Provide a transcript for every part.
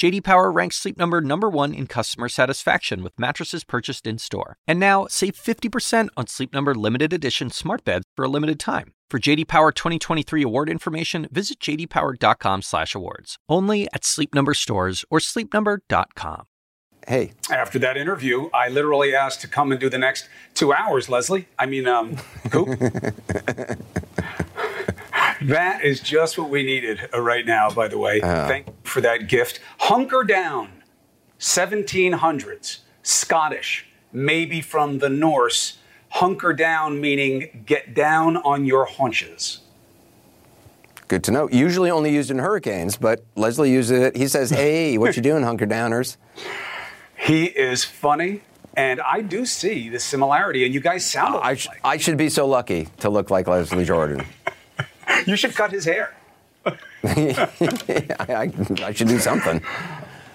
JD Power ranks Sleep Number number 1 in customer satisfaction with mattresses purchased in-store. And now, save 50% on Sleep Number limited edition smart beds for a limited time. For JD Power 2023 award information, visit jdpower.com/awards. Only at Sleep Number stores or sleepnumber.com. Hey, After that interview, I literally asked to come and do the next two hours, Leslie. I mean, um, Coop. that is just what we needed uh, right now, by the way. Thank you for that gift. Hunker down, 1700s, Scottish, maybe from the Norse. Hunker down meaning get down on your haunches. good to know. Usually only used in hurricanes, but Leslie uses it. He says, "Hey, what you doing, hunker downers?" He is funny, and I do see the similarity, and you guys sound I, sh- I should be so lucky to look like Leslie Jordan. You should cut his hair. I, I, I should do something.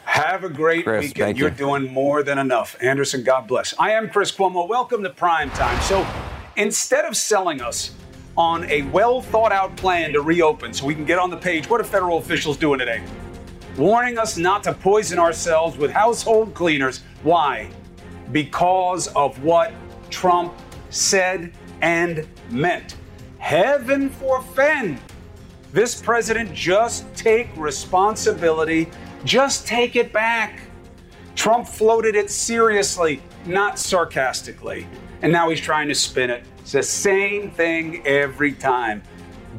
Have a great Chris, weekend. You're you. doing more than enough. Anderson, God bless. I am Chris Cuomo. Welcome to Prime Time. So instead of selling us on a well thought out plan to reopen so we can get on the page, what are federal officials doing today? Warning us not to poison ourselves with household cleaners. Why? Because of what Trump said and meant. Heaven forfend this president just take responsibility, just take it back. Trump floated it seriously, not sarcastically. And now he's trying to spin it. It's the same thing every time.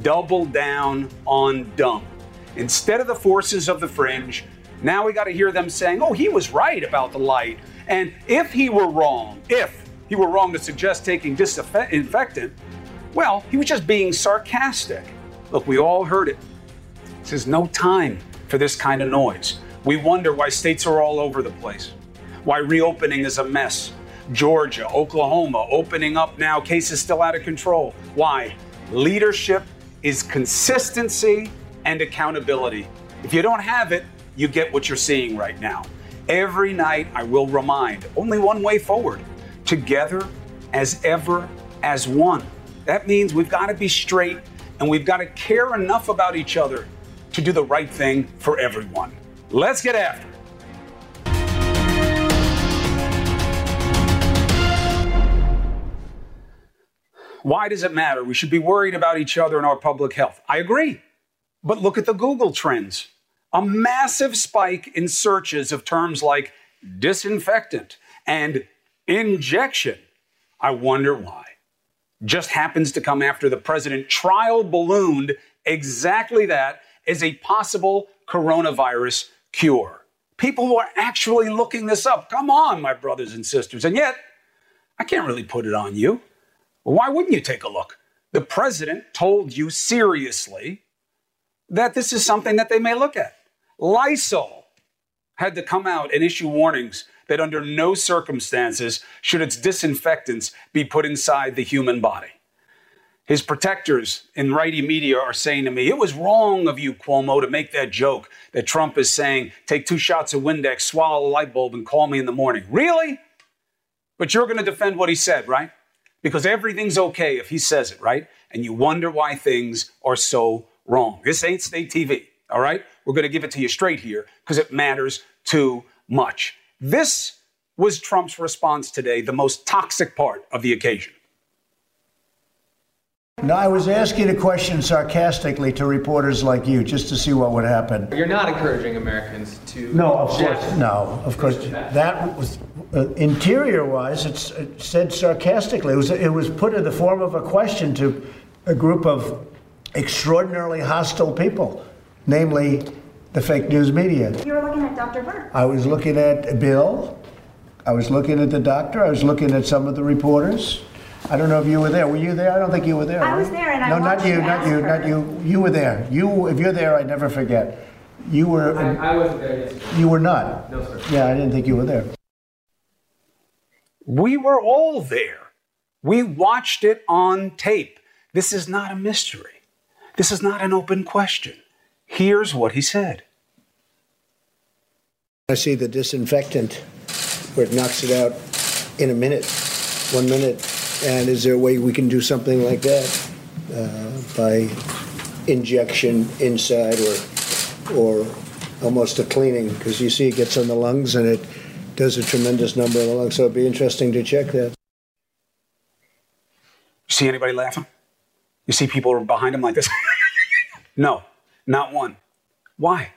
Double down on dumb. Instead of the forces of the fringe, now we got to hear them saying, oh, he was right about the light. And if he were wrong, if he were wrong to suggest taking disinfectant, well, he was just being sarcastic. Look, we all heard it. This is no time for this kind of noise. We wonder why states are all over the place, why reopening is a mess. Georgia, Oklahoma opening up now, cases still out of control. Why? Leadership is consistency and accountability. If you don't have it, you get what you're seeing right now. Every night, I will remind only one way forward together as ever as one. That means we've got to be straight and we've got to care enough about each other to do the right thing for everyone. Let's get after it. Why does it matter? We should be worried about each other and our public health. I agree. But look at the Google trends a massive spike in searches of terms like disinfectant and injection. I wonder why. Just happens to come after the president trial ballooned exactly that as a possible coronavirus cure. People who are actually looking this up. Come on, my brothers and sisters. And yet, I can't really put it on you. Why wouldn't you take a look? The president told you seriously that this is something that they may look at. Lysol had to come out and issue warnings that under no circumstances should its disinfectants be put inside the human body. His protectors in righty media are saying to me, it was wrong of you, Cuomo, to make that joke that Trump is saying, take two shots of Windex, swallow a light bulb, and call me in the morning. Really? But you're going to defend what he said, right? Because everything's okay if he says it, right? And you wonder why things are so wrong. This ain't state TV, all right? We're going to give it to you straight here because it matters too much. This was Trump's response today, the most toxic part of the occasion. No, I was asking a question sarcastically to reporters like you just to see what would happen. You're not encouraging Americans to. No, of course, no, of course. That was uh, interior-wise. It's it said sarcastically. It was it was put in the form of a question to a group of extraordinarily hostile people, namely the fake news media. You were looking at Dr. Birx. I was looking at Bill. I was looking at the doctor. I was looking at some of the reporters. I don't know if you were there. Were you there? I don't think you were there. I were was there, and I no, not you, you not you, her. not you. You were there. You, if you're there, I never forget. You were. I, I wasn't there yesterday. you were not. No, sir. Yeah, I didn't think you were there. We were all there. We watched it on tape. This is not a mystery. This is not an open question. Here's what he said I see the disinfectant where it knocks it out in a minute, one minute. And is there a way we can do something like that uh, by injection inside or or almost a cleaning? Because you see, it gets on the lungs and it does a tremendous number of the lungs. So it'd be interesting to check that. You see anybody laughing? You see people behind him like this? no, not one. Why?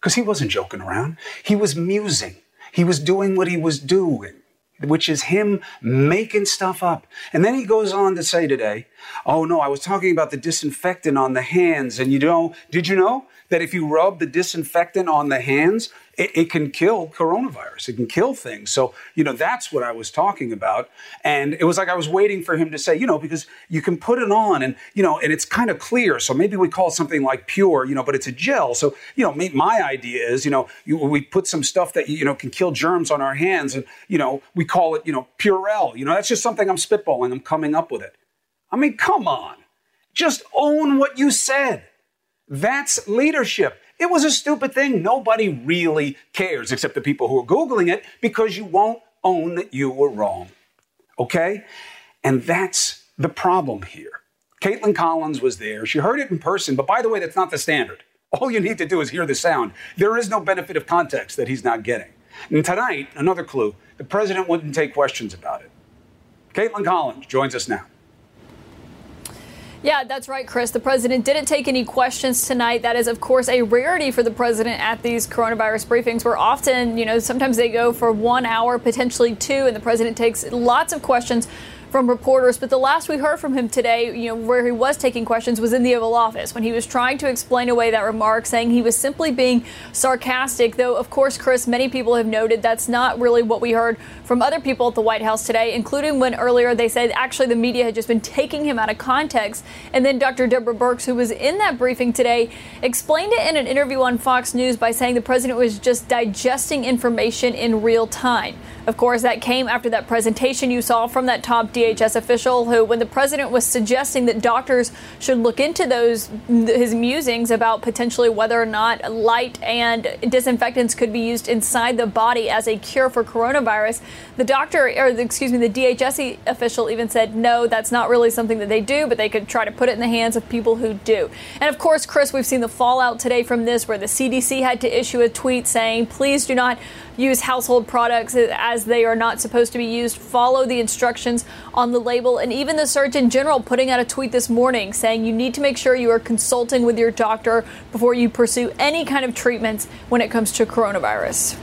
Because he wasn't joking around. He was musing. He was doing what he was doing, which is him making stuff up. And then he goes on to say today, Oh no, I was talking about the disinfectant on the hands. And you know, did you know that if you rub the disinfectant on the hands, it, it, can kill coronavirus. It can kill things. So, you know, that's what I was talking about. And it was like I was waiting for him to say, you know, because you can put it on and, you know, and it's kind of clear. So maybe we call something like pure, you know, but it's a gel. So, you know, my idea is, you know, you, we put some stuff that, you know, can kill germs on our hands and, you know, we call it, you know, Purell. You know, that's just something I'm spitballing. I'm coming up with it. I mean, come on. Just own what you said. That's leadership. It was a stupid thing. Nobody really cares except the people who are Googling it because you won't own that you were wrong. Okay? And that's the problem here. Kaitlan Collins was there. She heard it in person, but by the way, that's not the standard. All you need to do is hear the sound. There is no benefit of context that he's not getting. And tonight, another clue the president wouldn't take questions about it. Kaitlan Collins joins us now. Yeah, that's right, Chris. The president didn't take any questions tonight. That is, of course, a rarity for the president at these coronavirus briefings, where often, you know, sometimes they go for one hour, potentially two, and the president takes lots of questions from reporters. But the last we heard from him today, you know, where he was taking questions was in the Oval Office when he was trying to explain away that remark, saying he was simply being sarcastic. Though, of course, Chris, many people have noted that's not really what we heard from other people at the White House today, including when earlier they said actually the media had just been taking him out of context. And then Dr. Deborah Birx, who was in that briefing today, explained it in an interview on Fox News by saying the president was just digesting information in real time. Of course, that came after that presentation you saw from that top DHS official who, when the president was suggesting that doctors should look into those, his musings about potentially whether or not light and disinfectants could be used inside the body as a cure for coronavirus, the doctor, or excuse me, the DHS official even said, no, that's not really something that they do, but they could try to put it in the hands of people who do. And of course, Chris, we've seen the fallout today from this where the CDC had to issue a tweet saying, please do not use household products as they are not supposed to be used. Follow the instructions on the label. And even the Surgeon General putting out a tweet this morning saying you need to make sure you are consulting with your doctor before you pursue any kind of treatments when it comes to coronavirus.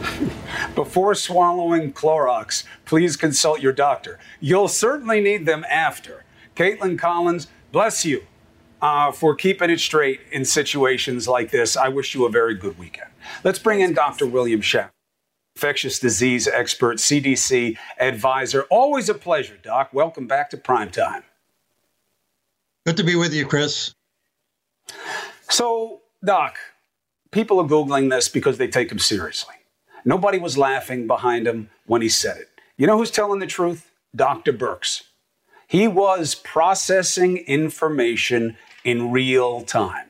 Before swallowing Clorox, please consult your doctor. You'll certainly need them after. Kaitlan Collins, bless you uh, for keeping it straight in situations like this. I wish you a very good weekend. Let's bring in Dr. William Schaffner, infectious disease expert, CDC advisor. Always a pleasure, Doc. Welcome back to Prime Time. Good to be with you, Chris. So, Doc, people are Googling this because they take him seriously. Nobody was laughing behind him when he said it. You know who's telling the truth? Dr. Birx. He was processing information in real time.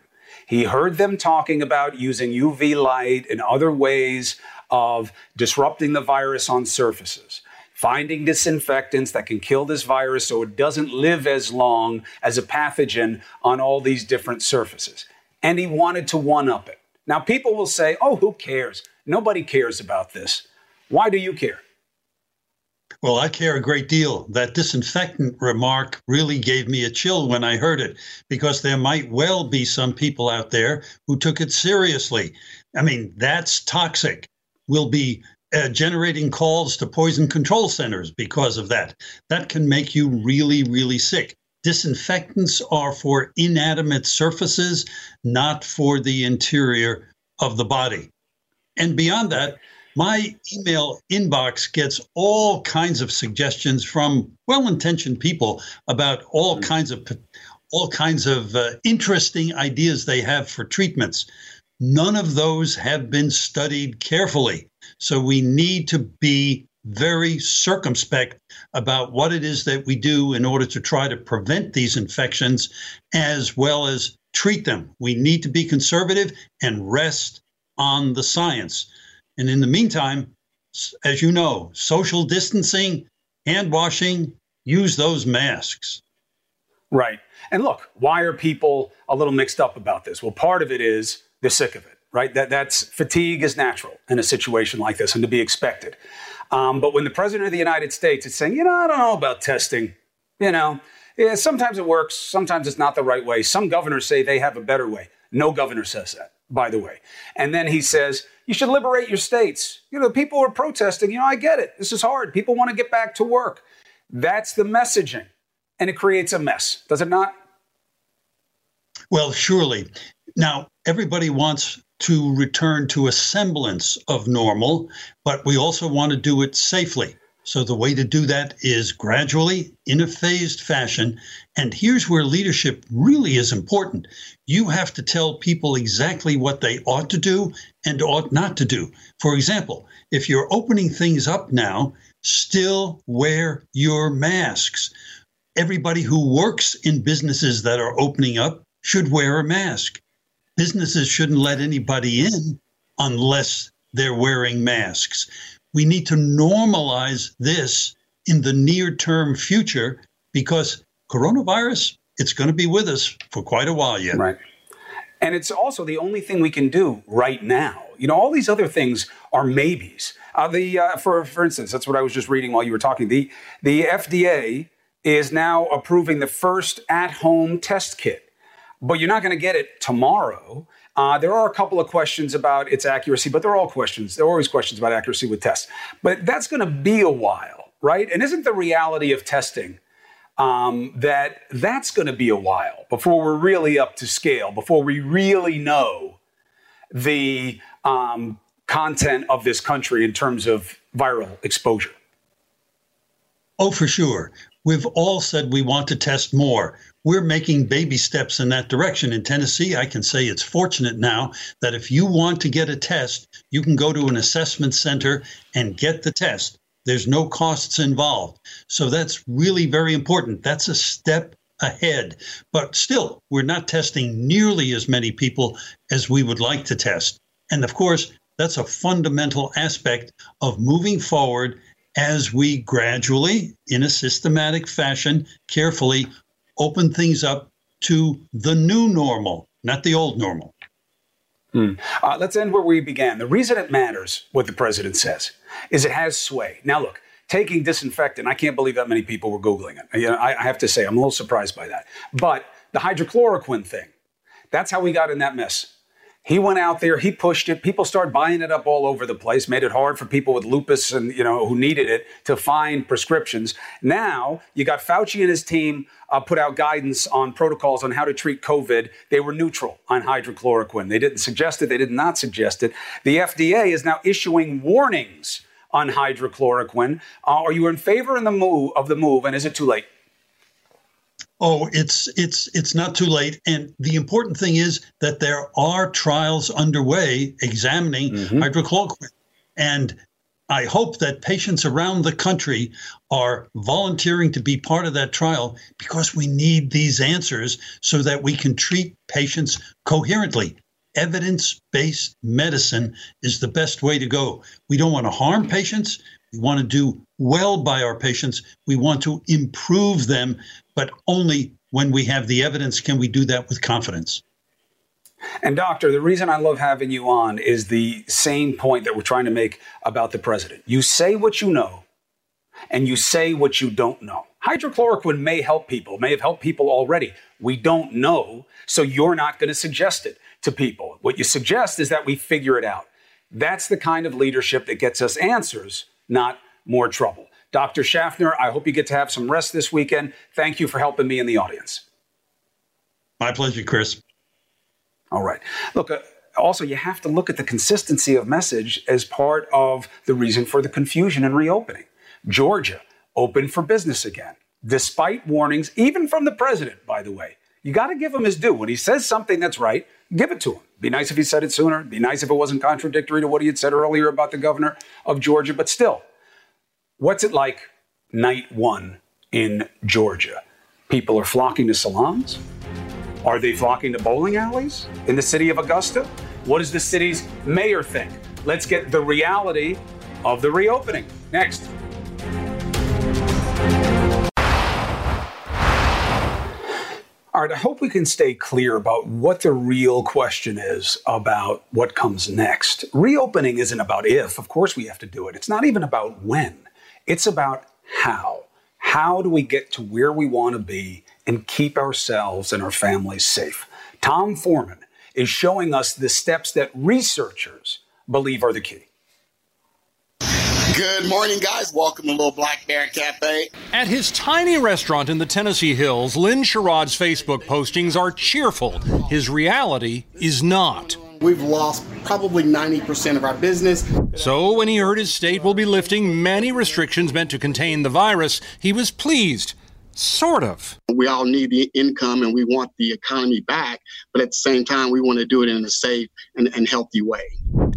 He heard them talking about using UV light and other ways of disrupting the virus on surfaces, finding disinfectants that can kill this virus so it doesn't live as long as a pathogen on all these different surfaces. And he wanted to one up it. Now, people will say, oh, who cares? Nobody cares about this. Why do you care? Well, I care a great deal. That disinfectant remark really gave me a chill when I heard it because there might well be some people out there who took it seriously. I mean, that's toxic. We'll be uh, generating calls to poison control centers because of that. That can make you really, really sick. Disinfectants are for inanimate surfaces, not for the interior of the body. And beyond that, my email inbox gets all kinds of suggestions from well-intentioned people about all mm-hmm. kinds of all kinds of uh, interesting ideas they have for treatments. None of those have been studied carefully. So we need to be very circumspect about what it is that we do in order to try to prevent these infections as well as treat them. We need to be conservative and rest on the science. And in the meantime, as you know, social distancing, hand washing, use those masks. Right. And look, why are people a little mixed up about this? Well, part of it is they're sick of it, right? That that's fatigue is natural in a situation like this and to be expected. Um, but when the president of the United States is saying, you know, I don't know about testing, you know, yeah, sometimes it works, sometimes it's not the right way. Some governors say they have a better way. No governor says that, by the way. And then he says, you should liberate your states. You know, people are protesting. You know, I get it. This is hard. People want to get back to work. That's the messaging. And it creates a mess, does it not? Well, surely. Now, everybody wants to return to a semblance of normal, but we also want to do it safely. So the way to do that is gradually in a phased fashion. And here's where leadership really is important. You have to tell people exactly what they ought to do and ought not to do. For example, if you're opening things up now, still wear your masks. Everybody who works in businesses that are opening up should wear a mask. Businesses shouldn't let anybody in unless they're wearing masks. We need to normalize this in the near term future because coronavirus, it's going to be with us for quite a while yet. Right. And it's also the only thing we can do right now. You know, all these other things are maybes. Uh, the uh, for for instance, that's what I was just reading while you were talking. The the FDA is now approving the first at-home test kit, but you're not going to get it tomorrow. Uh, there are a couple of questions about its accuracy, but they're all questions. There are always questions about accuracy with tests. But that's going to be a while, right? And isn't the reality of testing um, that that's going to be a while before we're really up to scale, before we really know the um, content of this country in terms of viral exposure? Oh, for sure. We've all said we want to test more we're making baby steps in that direction. In Tennessee, I can say it's fortunate now that if you want to get a test, you can go to an assessment center and get the test. There's no costs involved. So that's really very important. That's a step ahead. But still, we're not testing nearly as many people as we would like to test. And of course, that's a fundamental aspect of moving forward as we gradually, in a systematic fashion, carefully open things up to the new normal, not the old normal. Hmm. Uh, let's end where we began. The reason it matters, what the president says, is it has sway. Now, look, taking disinfectant, I can't believe that many people were Googling it. You know, I, I have to say, I'm a little surprised by that. But the hydroxychloroquine thing, that's how we got in that mess. He went out there, he pushed it. People started buying it up all over the place, made it hard for people with lupus and you know who needed it to find prescriptions. Now you got Fauci and his team uh, put out guidance on protocols on how to treat COVID. They were neutral on hydroxychloroquine. They didn't suggest it. They did not suggest it. The FDA is now issuing warnings on hydroxychloroquine. Uh, are you in favor in the move of the move, and is it too late? Oh, it's it's it's not too late. And the important thing is that there are trials underway examining mm-hmm. hydroxychloroquine. And I hope that patients around the country are volunteering to be part of that trial because we need these answers so that we can treat patients coherently. Evidence based medicine is the best way to go. We don't want to harm patients. We want to do well by our patients. We want to improve them, but only when we have the evidence can we do that with confidence. And, Doctor, the reason I love having you on is the same point that we're trying to make about the president. You say what you know, and you say what you don't know. Hydroxychloroquine may help people, may have helped people already. We don't know, so you're not going to suggest it to people. What you suggest is that we figure it out. That's the kind of leadership that gets us answers, not more trouble. Dr. Schaffner, I hope you get to have some rest this weekend. Thank you for helping me in the audience. My pleasure, Chris. All right. Look, uh, also, you have to look at the consistency of message as part of the reason for the confusion and reopening. Georgia open for business again, despite warnings, even from the president, by the way. You got to give him his due. When he says something that's right, give it to him. Be nice if he said it sooner. Be nice if it wasn't contradictory to what he had said earlier about the governor of Georgia. But still, what's it like night one in Georgia? People are flocking to salons. Are they flocking to bowling alleys in the city of Augusta? What does the city's mayor think? Let's get the reality of the reopening. Next. All right, I hope we can stay clear about what the real question is about what comes next. Reopening isn't about if, of course we have to do it. It's not even about when, it's about how. How do we get to where we want to be and keep ourselves and our families safe? Tom Foreman is showing us the steps that researchers believe are the key. Good morning, guys. Welcome to Little Black Bear Cafe. At his tiny restaurant in the Tennessee Hills, Lynn Sherrod's Facebook postings are cheerful. His reality is not. We've lost probably 90% of our business. So, when he heard his state will be lifting many restrictions meant to contain the virus, he was pleased. Sort of. We all need the income and we want the economy back, but at the same time, we want to do it in a safe and, and healthy way.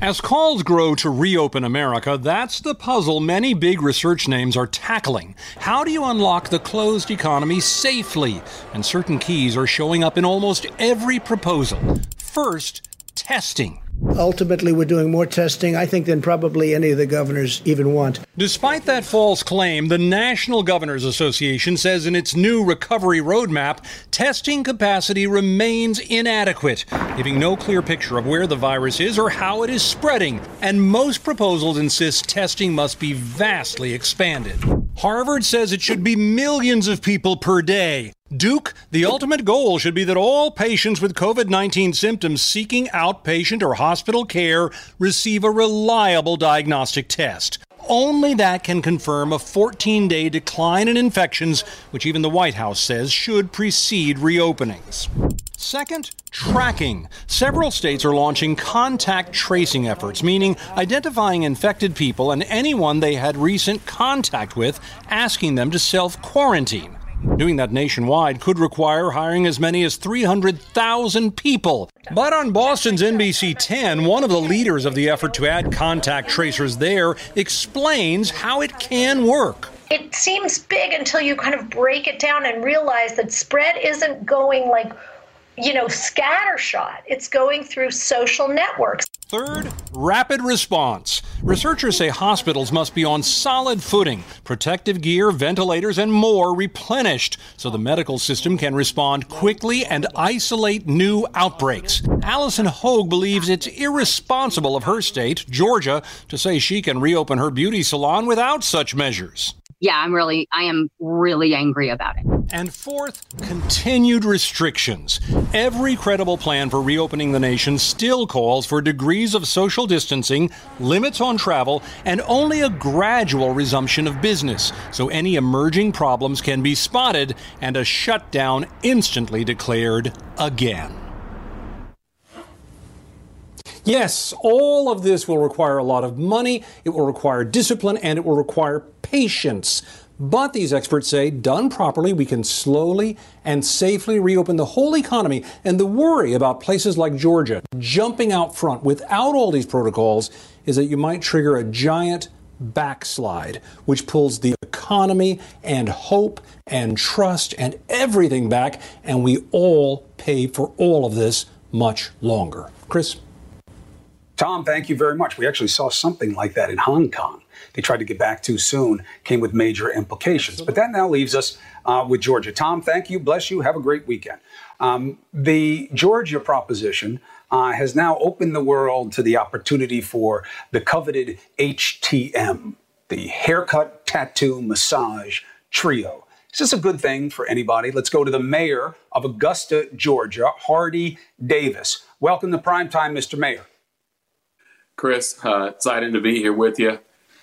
As calls grow to reopen America, that's the puzzle many big research names are tackling. How do you unlock the closed economy safely? And certain keys are showing up in almost every proposal. First, testing. Ultimately, we're doing more testing, I think, than probably any of the governors even want. Despite that false claim, the National Governors Association says in its new recovery roadmap, testing capacity remains inadequate, giving no clear picture of where the virus is or how it is spreading. And most proposals insist testing must be vastly expanded. Harvard says it should be millions of people per day. Duke, the ultimate goal should be that all patients with COVID 19 symptoms seeking outpatient or hospital care receive a reliable diagnostic test. Only that can confirm a 14 day decline in infections, which even the White House says should precede reopenings. Second, tracking. Several states are launching contact tracing efforts, meaning identifying infected people and anyone they had recent contact with, asking them to self quarantine. Doing that nationwide could require hiring as many as 300,000 people. But on Boston's NBC 10, one of the leaders of the effort to add contact tracers there explains how it can work. It seems big until you kind of break it down and realize that spread isn't going like you know, scattershot. It's going through social networks. Third, rapid response. Researchers say hospitals must be on solid footing, protective gear, ventilators, and more replenished so the medical system can respond quickly and isolate new outbreaks. Allison Hogue believes it's irresponsible of her state, Georgia, to say she can reopen her beauty salon without such measures yeah, I'm really, I am really angry about it. And fourth, continued restrictions. Every credible plan for reopening the nation still calls for degrees of social distancing, limits on travel, and only a gradual resumption of business, so any emerging problems can be spotted and a shutdown instantly declared again. Yes, all of this will require a lot of money, it will require discipline, and it will require patience. But these experts say, done properly, we can slowly and safely reopen the whole economy. And the worry about places like Georgia jumping out front without all these protocols is that you might trigger a giant backslide, which pulls the economy and hope and trust and everything back. And we all pay for all of this much longer. Chris? Tom, thank you very much. We actually saw something like that in Hong Kong. They tried to get back too soon, came with major implications. But that now leaves us uh, with Georgia. Tom, thank you. Bless you. Have a great weekend. Um, the Georgia proposition uh, has now opened the world to the opportunity for the coveted HTM, the haircut, tattoo, massage trio. Is this a good thing for anybody? Let's go to the mayor of Augusta, Georgia, Hardie Davis. Welcome to Primetime, Mr. Mayor. Chris. Uh, excited to be here with you.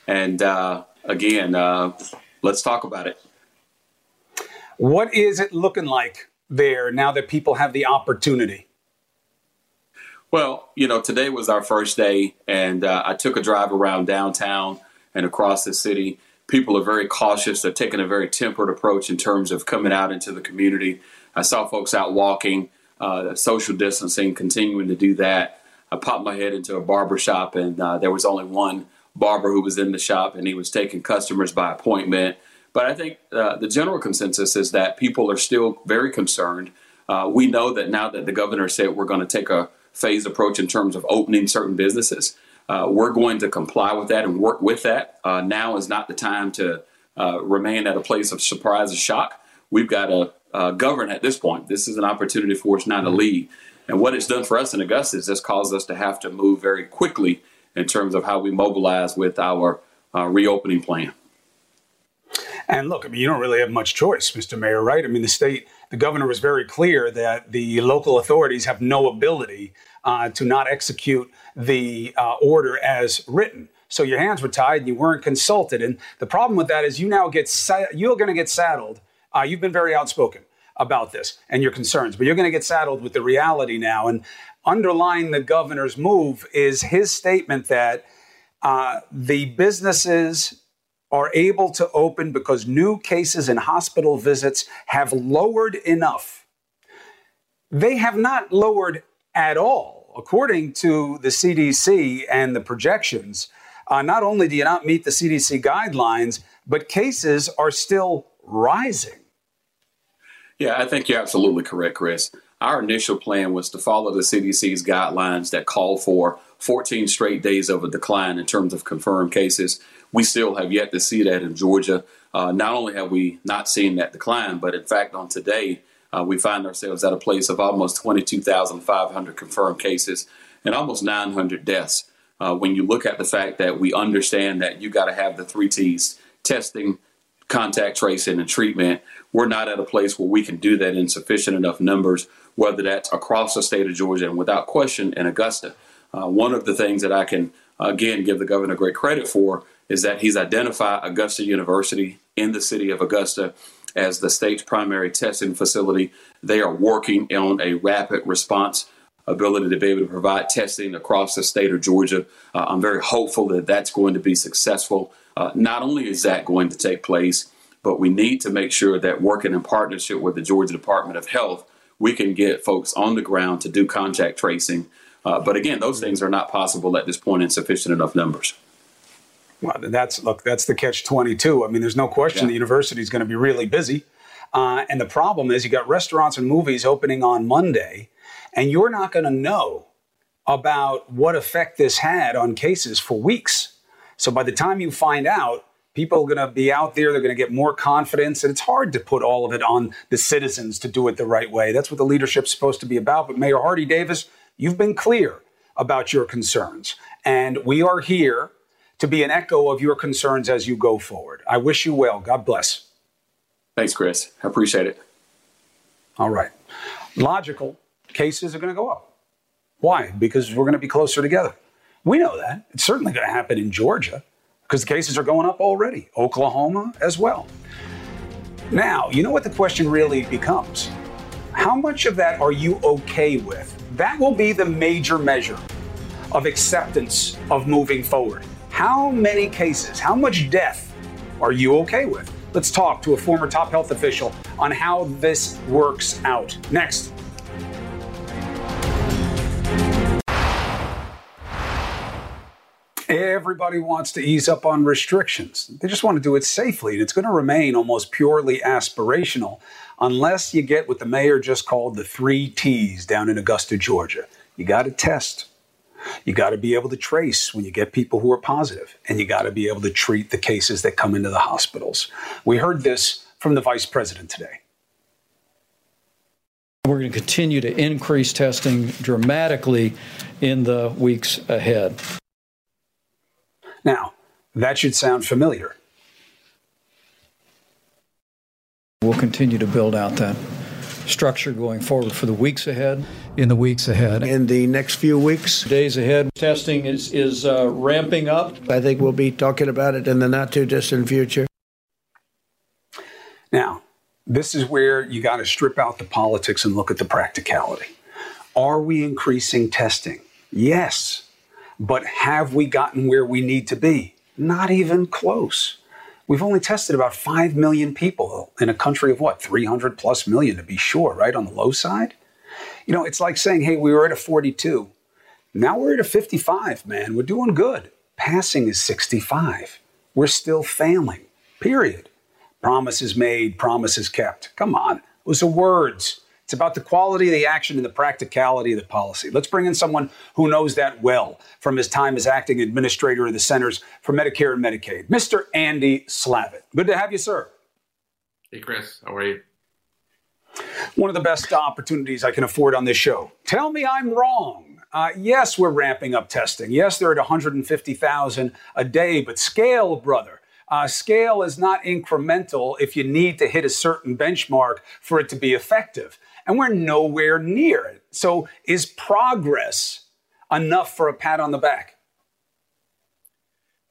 And uh, again, uh, let's talk about it. What is it looking like there now that people have the opportunity? Well, you know, today was our first day, and uh, I took a drive around downtown and across the city. People are very cautious. They're taking a very tempered approach in terms of coming out into the community. I saw folks out walking, uh, social distancing, continuing to do that. I popped my head into a barber shop, and uh, there was only one barber who was in the shop, and he was taking customers by appointment. But I think uh, the general consensus is that people are still very concerned. Uh, we know that now that the governor said we're going to take a phased approach in terms of opening certain businesses. Uh, we're going to comply with that and work with that. Uh, now is not the time to uh, remain at a place of surprise or shock. We've got to govern at this point. This is an opportunity for us now to lead. And what it's done for us in Augusta is this caused us to have to move very quickly in terms of how we mobilize with our uh, reopening plan. And look, I mean, you don't really have much choice, Mr. Mayor, right? I mean, the state, the governor was very clear that the local authorities have no ability uh, to not execute the uh, order as written. So your hands were tied and you weren't consulted. And the problem with that is you now get sa- you're going to get saddled. Uh, you've been very outspoken about this and your concerns, but you're going to get saddled with the reality now. And underlying the governor's move is his statement that uh, the businesses are able to open because new cases and hospital visits have lowered enough. They have not lowered at all, according to the CDC and the projections. Uh, not only do you not meet the CDC guidelines, but cases are still rising. Yeah, I think you're absolutely correct, Chris. Our initial plan was to follow the CDC's guidelines that call for 14 straight days of a decline in terms of confirmed cases. We still have yet to see that in Georgia. Uh, not only have we not seen that decline, but in fact, on today, uh, we find ourselves at a place of almost 22,500 confirmed cases and almost 900 deaths. Uh, when you look at the fact that we understand that you got to have the three T's testing, contact tracing, and treatment, we're not at a place where we can do that in sufficient enough numbers, whether that's across the state of Georgia and without question in Augusta. Uh, one of the things that I can, again, give the governor great credit for is that he's identified Augusta University in the city of Augusta as the state's primary testing facility. They are working on a rapid response ability to be able to provide testing across the state of Georgia. Uh, I'm very hopeful that that's going to be successful. Uh, not only is that going to take place, but we need to make sure that working in partnership with the Georgia Department of Health, we can get folks on the ground to do contact tracing. Uh, but again, those things are not possible at this point in sufficient enough numbers. Well, that's look, that's the catch 22. I mean, there's no question yeah. the university is going to be really busy. Uh, and the problem is, you got restaurants and movies opening on Monday, and you're not going to know about what effect this had on cases for weeks. So by the time you find out, people are going to be out there, they're going to get more confidence, and it's hard to put all of it on the citizens to do it the right way. That's what the leadership's supposed to be about. But Mayor Hardie Davis, you've been clear about your concerns, and we are here to be an echo of your concerns as you go forward. I wish you well. God bless. Thanks, Chris. I appreciate it. All right. Logical cases are going to go up. Why? Because we're going to be closer together. We know that. It's certainly going to happen in Georgia because the cases are going up already. Oklahoma as well. Now, you know what the question really becomes? How much of that are you okay with? That will be the major measure of acceptance of moving forward. How many cases, how much death are you okay with? Let's talk to a former top health official on how this works out. Next. Everybody wants to ease up on restrictions. They just want to do it safely, and it's going to remain almost purely aspirational unless you get what the mayor just called the three T's down in Augusta, Georgia. You got to test, you got to be able to trace when you get people who are positive, and you got to be able to treat the cases that come into the hospitals. We heard this from the vice president today. We're going to continue to increase testing dramatically in the weeks ahead. Now, that should sound familiar. We'll continue to build out that structure going forward for the weeks ahead. In the weeks ahead. In the next few weeks. Days ahead. Testing is, is uh, ramping up. I think we'll be talking about it in the not too distant future. Now, this is where you got to strip out the politics and look at the practicality. Are we increasing testing? Yes. But have we gotten where we need to be? Not even close. We've only tested about 5 million people in a country of what, 300 plus million to be sure, right? On the low side? You know, it's like saying, hey, we were at a 42. Now we're at a 55, man. We're doing good. Passing is 65. We're still failing, period. Promises made, promises kept. Come on. Those are words. It's about the quality of the action and the practicality of the policy. Let's bring in someone who knows that well from his time as acting administrator of the Centers for Medicare and Medicaid, Mr. Andy Slavitt. Good to have you, sir. Hey, Chris. How are you? One of the best opportunities I can afford on this show. Tell me I'm wrong. Uh, yes, we're ramping up testing. Yes, they're at 150,000 a day, but scale, brother. Uh, scale is not incremental if you need to hit a certain benchmark for it to be effective and we're nowhere near it. So, is progress enough for a pat on the back?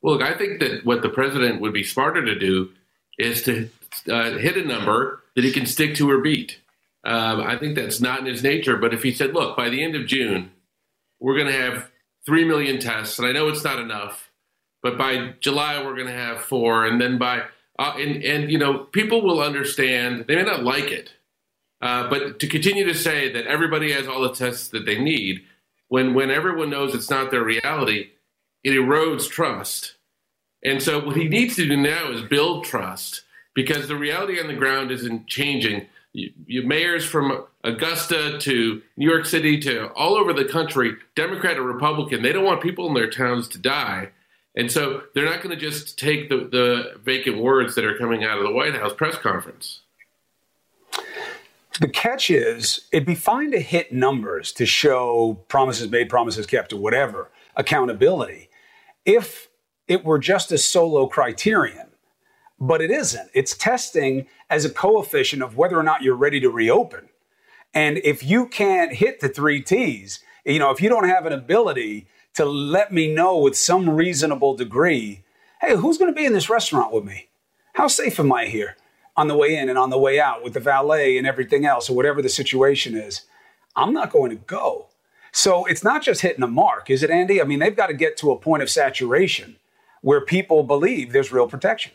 Well, look, I think that what the president would be smarter to do is to uh, hit a number that he can stick to or beat. Um, I think that's not in his nature. But if he said, look, by the end of June, we're going to have 3 million tests, and I know it's not enough, but by July, we're going to have four. And then by, uh, and, and, you know, people will understand, they may not like it, uh, but to continue to say that everybody has all the tests that they need, when when everyone knows it's not their reality, it erodes trust. And so what he needs to do now is build trust because the reality on the ground isn't changing. You, you mayors from Augusta to New York City to all over the country, Democrat or Republican, they don't want people in their towns to die. And so they're not going to just take the, the vacant words that are coming out of the White House press conference. The catch is, it'd be fine to hit numbers to show promises made, promises kept, or whatever, accountability, if it were just a solo criterion. But it isn't. It's testing as a coefficient of whether or not you're ready to reopen. And if you can't hit the three T's, you know, if you don't have an ability to let me know with some reasonable degree, hey, who's going to be in this restaurant with me? How safe am I here? On the way in and on the way out with the valet and everything else, or whatever the situation is, I'm not going to go. So it's not just hitting a mark, is it, Andy? I mean, they've got to get to a point of saturation where people believe there's real protection.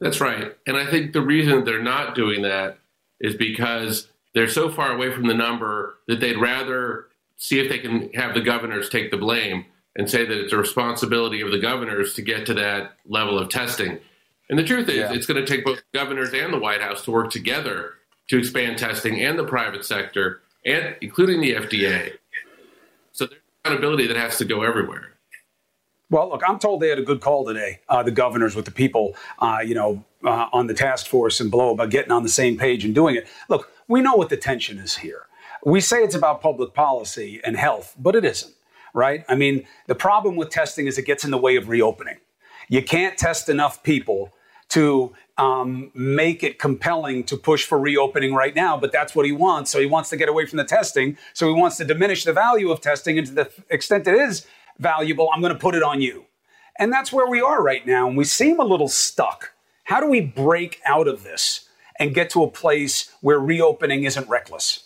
That's right. And I think the reason they're not doing that is because they're so far away from the number that they'd rather see if they can have the governors take the blame and say that it's a responsibility of the governors to get to that level of testing. And the truth is, yeah. it's going to take both governors and the White House to work together to expand testing and the private sector, and including the FDA. So there's accountability that has to go everywhere. Well, look, I'm told they had a good call today, uh, the governors with the people, uh, you know, uh, on the task force and below about getting on the same page and doing it. Look, we know what the tension is here. We say it's about public policy and health, but it isn't, right? I mean, the problem with testing is it gets in the way of reopening. You can't test enough people to um, make it compelling to push for reopening right now, but that's what he wants. So he wants to get away from the testing. So he wants to diminish the value of testing, and to the extent it is valuable, I'm going to put it on you. And that's where we are right now. And we seem a little stuck. How do we break out of this and get to a place where reopening isn't reckless?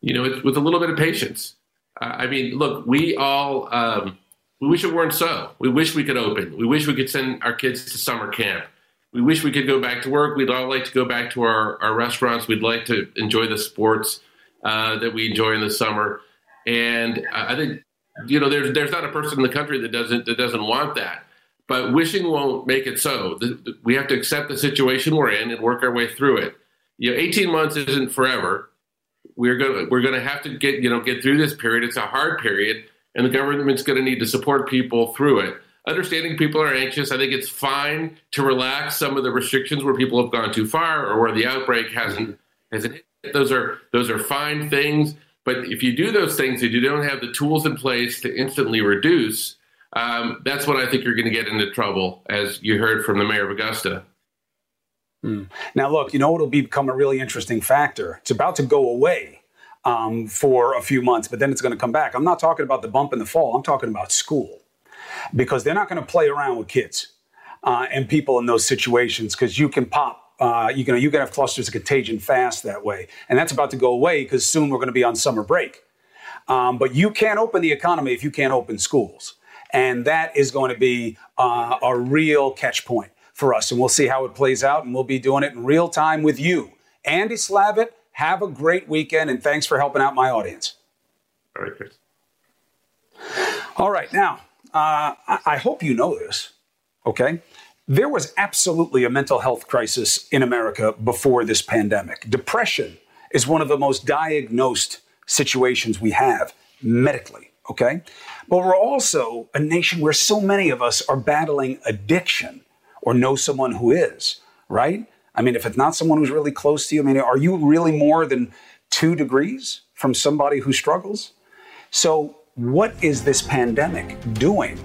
You know, with a little bit of patience. I mean, look, we all. Um, we wish it weren't so. We wish we could open. We wish we could send our kids to summer camp. We wish we could go back to work. We'd all like to go back to our, our restaurants. We'd like to enjoy the sports uh, that we enjoy in the summer. And I think you know there's there's not a person in the country that doesn't that doesn't want that. But wishing won't make it so. We have to accept the situation we're in and work our way through it. You know, 18 months isn't forever. We're gonna we're gonna have to get you know get through this period. It's a hard period and the government's going to need to support people through it. Understanding people are anxious, I think it's fine to relax some of the restrictions where people have gone too far or where the outbreak hasn't hasn't hit. Those are those are fine things. But if you do those things and you don't have the tools in place to instantly reduce, um, that's when I think you're going to get into trouble, as you heard from the mayor of Augusta. Hmm. Now, look, you know what'll become a really interesting factor? It's about to go away um, for a few months, but then it's going to come back. I'm not talking about the bump in the fall. I'm talking about school because they're not going to play around with kids uh, and people in those situations because you can pop. Uh, you can you can have clusters of contagion fast that way, and that's about to go away because soon we're going to be on summer break. Um, but you can't open the economy if you can't open schools, and that is going to be uh, a real catch point for us. And we'll see how it plays out, and we'll be doing it in real time with you, Andy Slavitt have a great weekend, and thanks for helping out my audience. All right, Chris. All right, now, uh, I, I hope you know this, okay? There was absolutely a mental health crisis in America before this pandemic. Depression is one of the most diagnosed situations we have medically, okay? But we're also a nation where so many of us are battling addiction or know someone who is, right? I mean, if it's not someone who's really close to you, I mean, are you really more than two degrees from somebody who struggles? So, what is this pandemic doing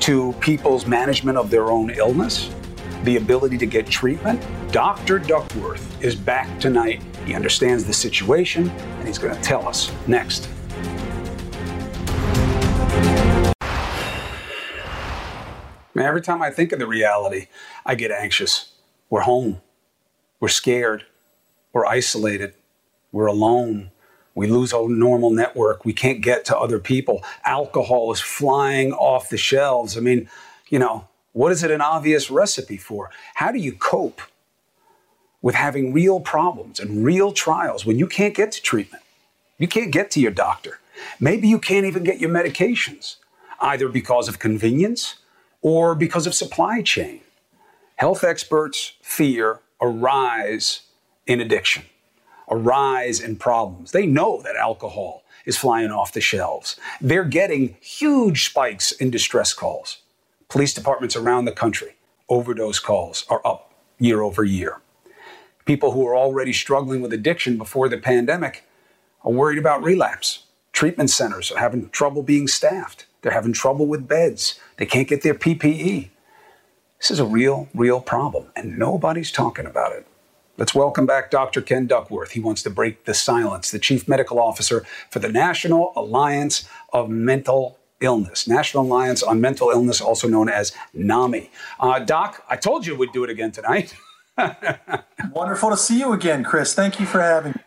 to people's management of their own illness, the ability to get treatment? Dr. Duckworth is back tonight. He understands the situation, and he's going to tell us next. every time I think of the reality, I get anxious. We're home. We're scared. We're isolated. We're alone. We lose our normal network. We can't get to other people. Alcohol is flying off the shelves. I mean, you know, what is it an obvious recipe for? How do you cope with having real problems and real trials when you can't get to treatment? You can't get to your doctor. Maybe you can't even get your medications, either because of convenience or because of supply chain. Health experts fear a rise in addiction, a rise in problems. They know that alcohol is flying off the shelves. They're getting huge spikes in distress calls. Police departments around the country, overdose calls are up year over year. People who are already struggling with addiction before the pandemic are worried about relapse. Treatment centers are having trouble being staffed. They're having trouble with beds. They can't get their PPE. This is a real, real problem, and nobody's talking about it. Let's welcome back Dr. Ken Duckworth. He wants to break the silence, the Chief Medical Officer for the National Alliance of Mental Illness, National Alliance on Mental Illness, also known as NAMI. Uh, Doc, I told you we'd do it again tonight. Wonderful to see you again, Chris. Thank you for having me.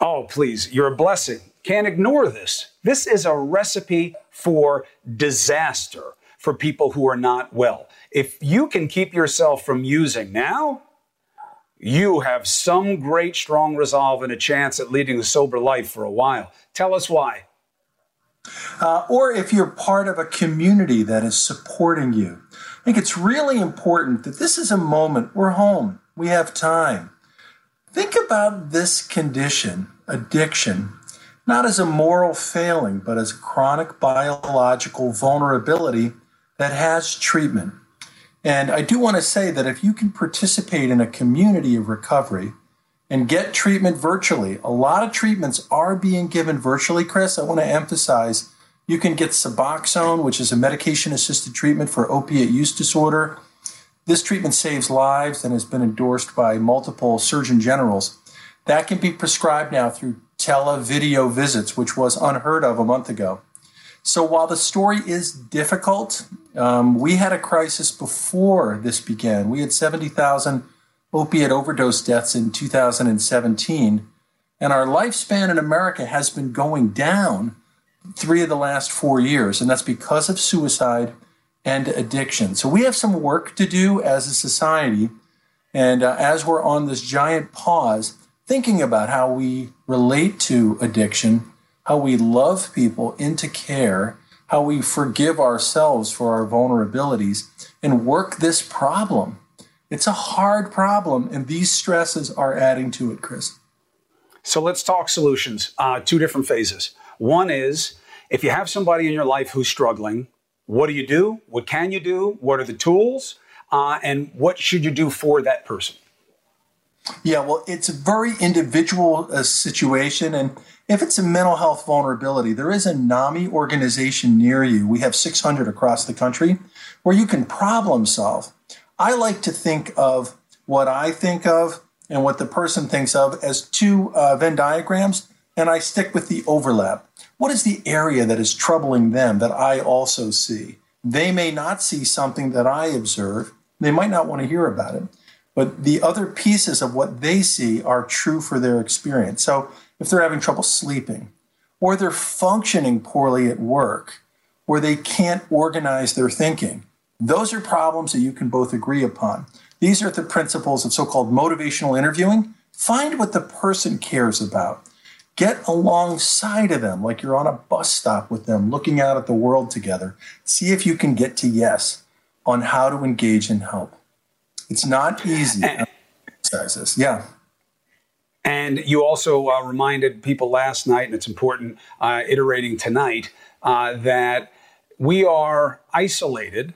Oh, please, you're a blessing. Can't ignore this. This is a recipe for disaster for people who are not well. If you can keep yourself from using now, you have some great strong resolve and a chance at leading a sober life for a while. Tell us why. Uh, or if you're part of a community that is supporting you. I think it's really important that this is a moment. We're home, we have time. Think about this condition, addiction, not as a moral failing, but as a chronic biological vulnerability that has treatment. And I do want to say that if you can participate in a community of recovery and get treatment virtually, a lot of treatments are being given virtually, Chris. I want to emphasize you can get Suboxone, which is a medication assisted treatment for opiate use disorder. This treatment saves lives and has been endorsed by multiple surgeon generals. That can be prescribed now through televideo visits, which was unheard of a month ago. So while the story is difficult, um, we had a crisis before this began. We had 70,000 opiate overdose deaths in 2017, and our lifespan in America has been going down three of the last four years, and that's because of suicide and addiction. So we have some work to do as a society, and uh, as we're on this giant pause, thinking about how we relate to addiction, how we love people into care, how we forgive ourselves for our vulnerabilities, and work this problem. It's a hard problem, and these stresses are adding to it, Chris. So let's talk solutions. Uh, two different phases. One is if you have somebody in your life who's struggling, what do you do? What can you do? What are the tools? Uh, and what should you do for that person? Yeah, well, it's a very individual uh, situation. And if it's a mental health vulnerability, there is a NAMI organization near you. We have 600 across the country where you can problem solve. I like to think of what I think of and what the person thinks of as two uh, Venn diagrams, and I stick with the overlap. What is the area that is troubling them that I also see? They may not see something that I observe. They might not want to hear about it but the other pieces of what they see are true for their experience. So if they're having trouble sleeping, or they're functioning poorly at work, or they can't organize their thinking, those are problems that you can both agree upon. These are the principles of so called motivational interviewing. Find what the person cares about. Get alongside of them, like you're on a bus stop with them, looking out at the world together. See if you can get to yes on how to engage and help. It's not easy. Yeah. And you also uh, reminded people last night, and it's important uh, iterating tonight, uh, that we are isolated,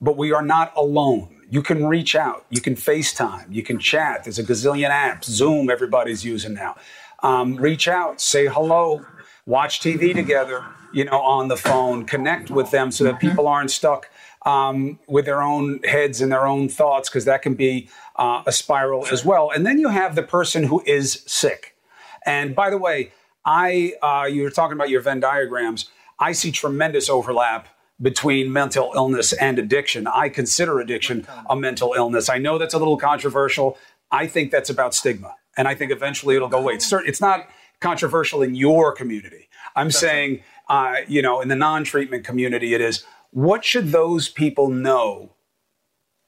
but we are not alone. You can reach out, you can FaceTime, you can chat. There's a gazillion apps. Zoom, everybody's using now. Um, reach out, say hello, watch TV together, you know, on the phone, connect with them so that people aren't stuck um, with their own heads and their own thoughts, because that can be uh, a spiral as well. And then you have the person who is sick. And by the way, I uh, you were talking about your Venn diagrams. I see tremendous overlap between mental illness and addiction. I consider addiction a mental illness. I know that's a little controversial. I think that's about stigma, and I think eventually it'll go away. It's, it's not controversial in your community. I'm saying, uh, you know, in the non-treatment community, it is. What should those people know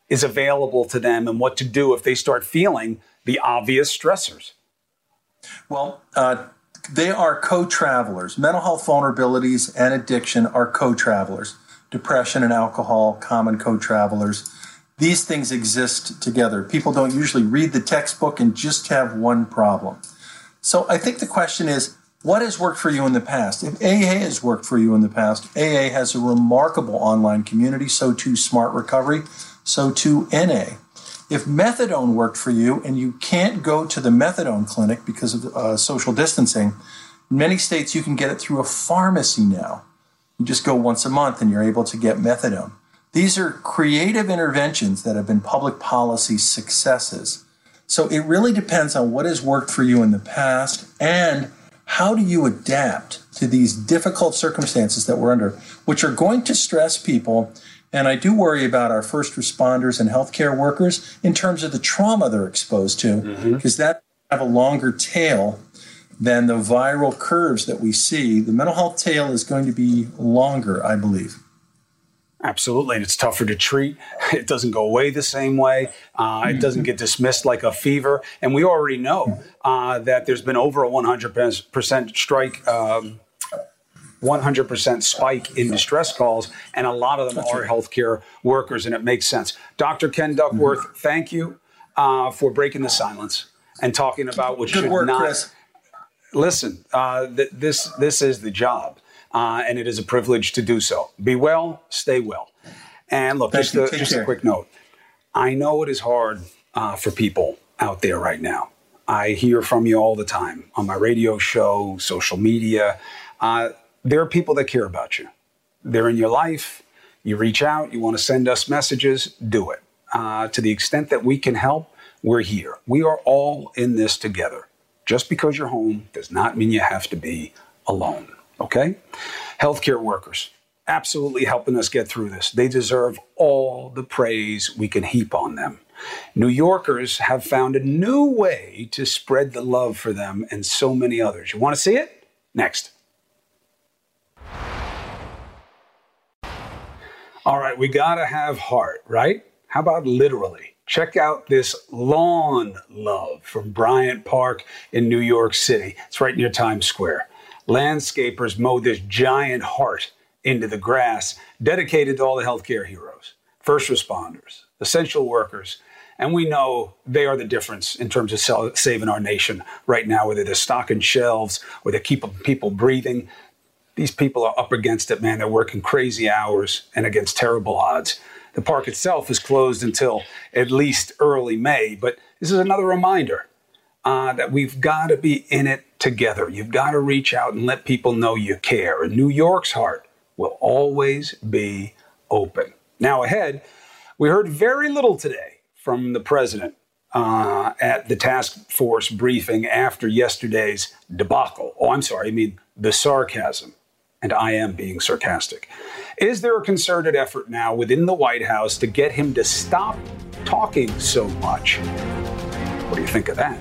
is available to them, and what to do if they start feeling the obvious stressors? Well, uh, they are co travelers. Mental health vulnerabilities and addiction are co travelers. Depression and alcohol, common co travelers. These things exist together. People don't usually read the textbook and just have one problem. So I think the question is what has worked for you in the past? If AA has worked for you in the past, AA has a remarkable online community, so too Smart Recovery, so too NA. If methadone worked for you and you can't go to the methadone clinic because of uh, social distancing, in many states you can get it through a pharmacy now. You just go once a month and you're able to get methadone. These are creative interventions that have been public policy successes. So it really depends on what has worked for you in the past and how do you adapt to these difficult circumstances that we're under, which are going to stress people. And I do worry about our first responders and healthcare workers in terms of the trauma they're exposed to, because mm-hmm. that have a longer tail than the viral curves that we see. The mental health tail is going to be longer, I believe. Absolutely. And it's tougher to treat. It doesn't go away the same way. Uh, it doesn't get dismissed like a fever. And we already know uh, that there's been over a 100% strike. Um, 100% spike in distress calls, and a lot of them are healthcare workers, and it makes sense. Dr. Ken Duckworth, mm-hmm. thank you uh, for breaking the silence and talking about what Good should work, not. Chris. Listen, uh, th- this this is the job uh, and it is a privilege to do so. Be well, stay well. And look, Thank just, a, just a quick note. I know it is hard uh, for people out there right now. I hear from you all the time on my radio show, social media. Uh, there are people that care about you. They're in your life. You reach out, you want to send us messages, do it. Uh, to the extent that we can help, we're here. We are all in this together. Just because you're home does not mean you have to be alone. Okay? Healthcare workers, absolutely helping us get through this. They deserve all the praise we can heap on them. New Yorkers have found a new way to spread the love for them and so many others. You want to see it? Next. All right, we got to have heart, right? How about literally? Check out this lawn love from Bryant Park in New York City. It's right near Times Square. Landscapers mowed this giant heart into the grass, dedicated to all the healthcare heroes, first responders, essential workers. And we know they are the difference in terms of sell- saving our nation right now, whether they're stocking shelves or they're keeping people breathing. These people are up against it, man. They're working crazy hours and against terrible odds. The park itself is closed until at least early May, but this is another reminder uh, that we've got to be in it together. You've got to reach out and let people know you care. And New York's heart will always be open. Now, ahead, we heard very little today from the president uh, at the task force briefing after yesterday's debacle. Oh, I'm sorry, I mean the sarcasm. And I am being sarcastic. Is there a concerted effort now within the White House to get him to stop talking so much? What do you think of that?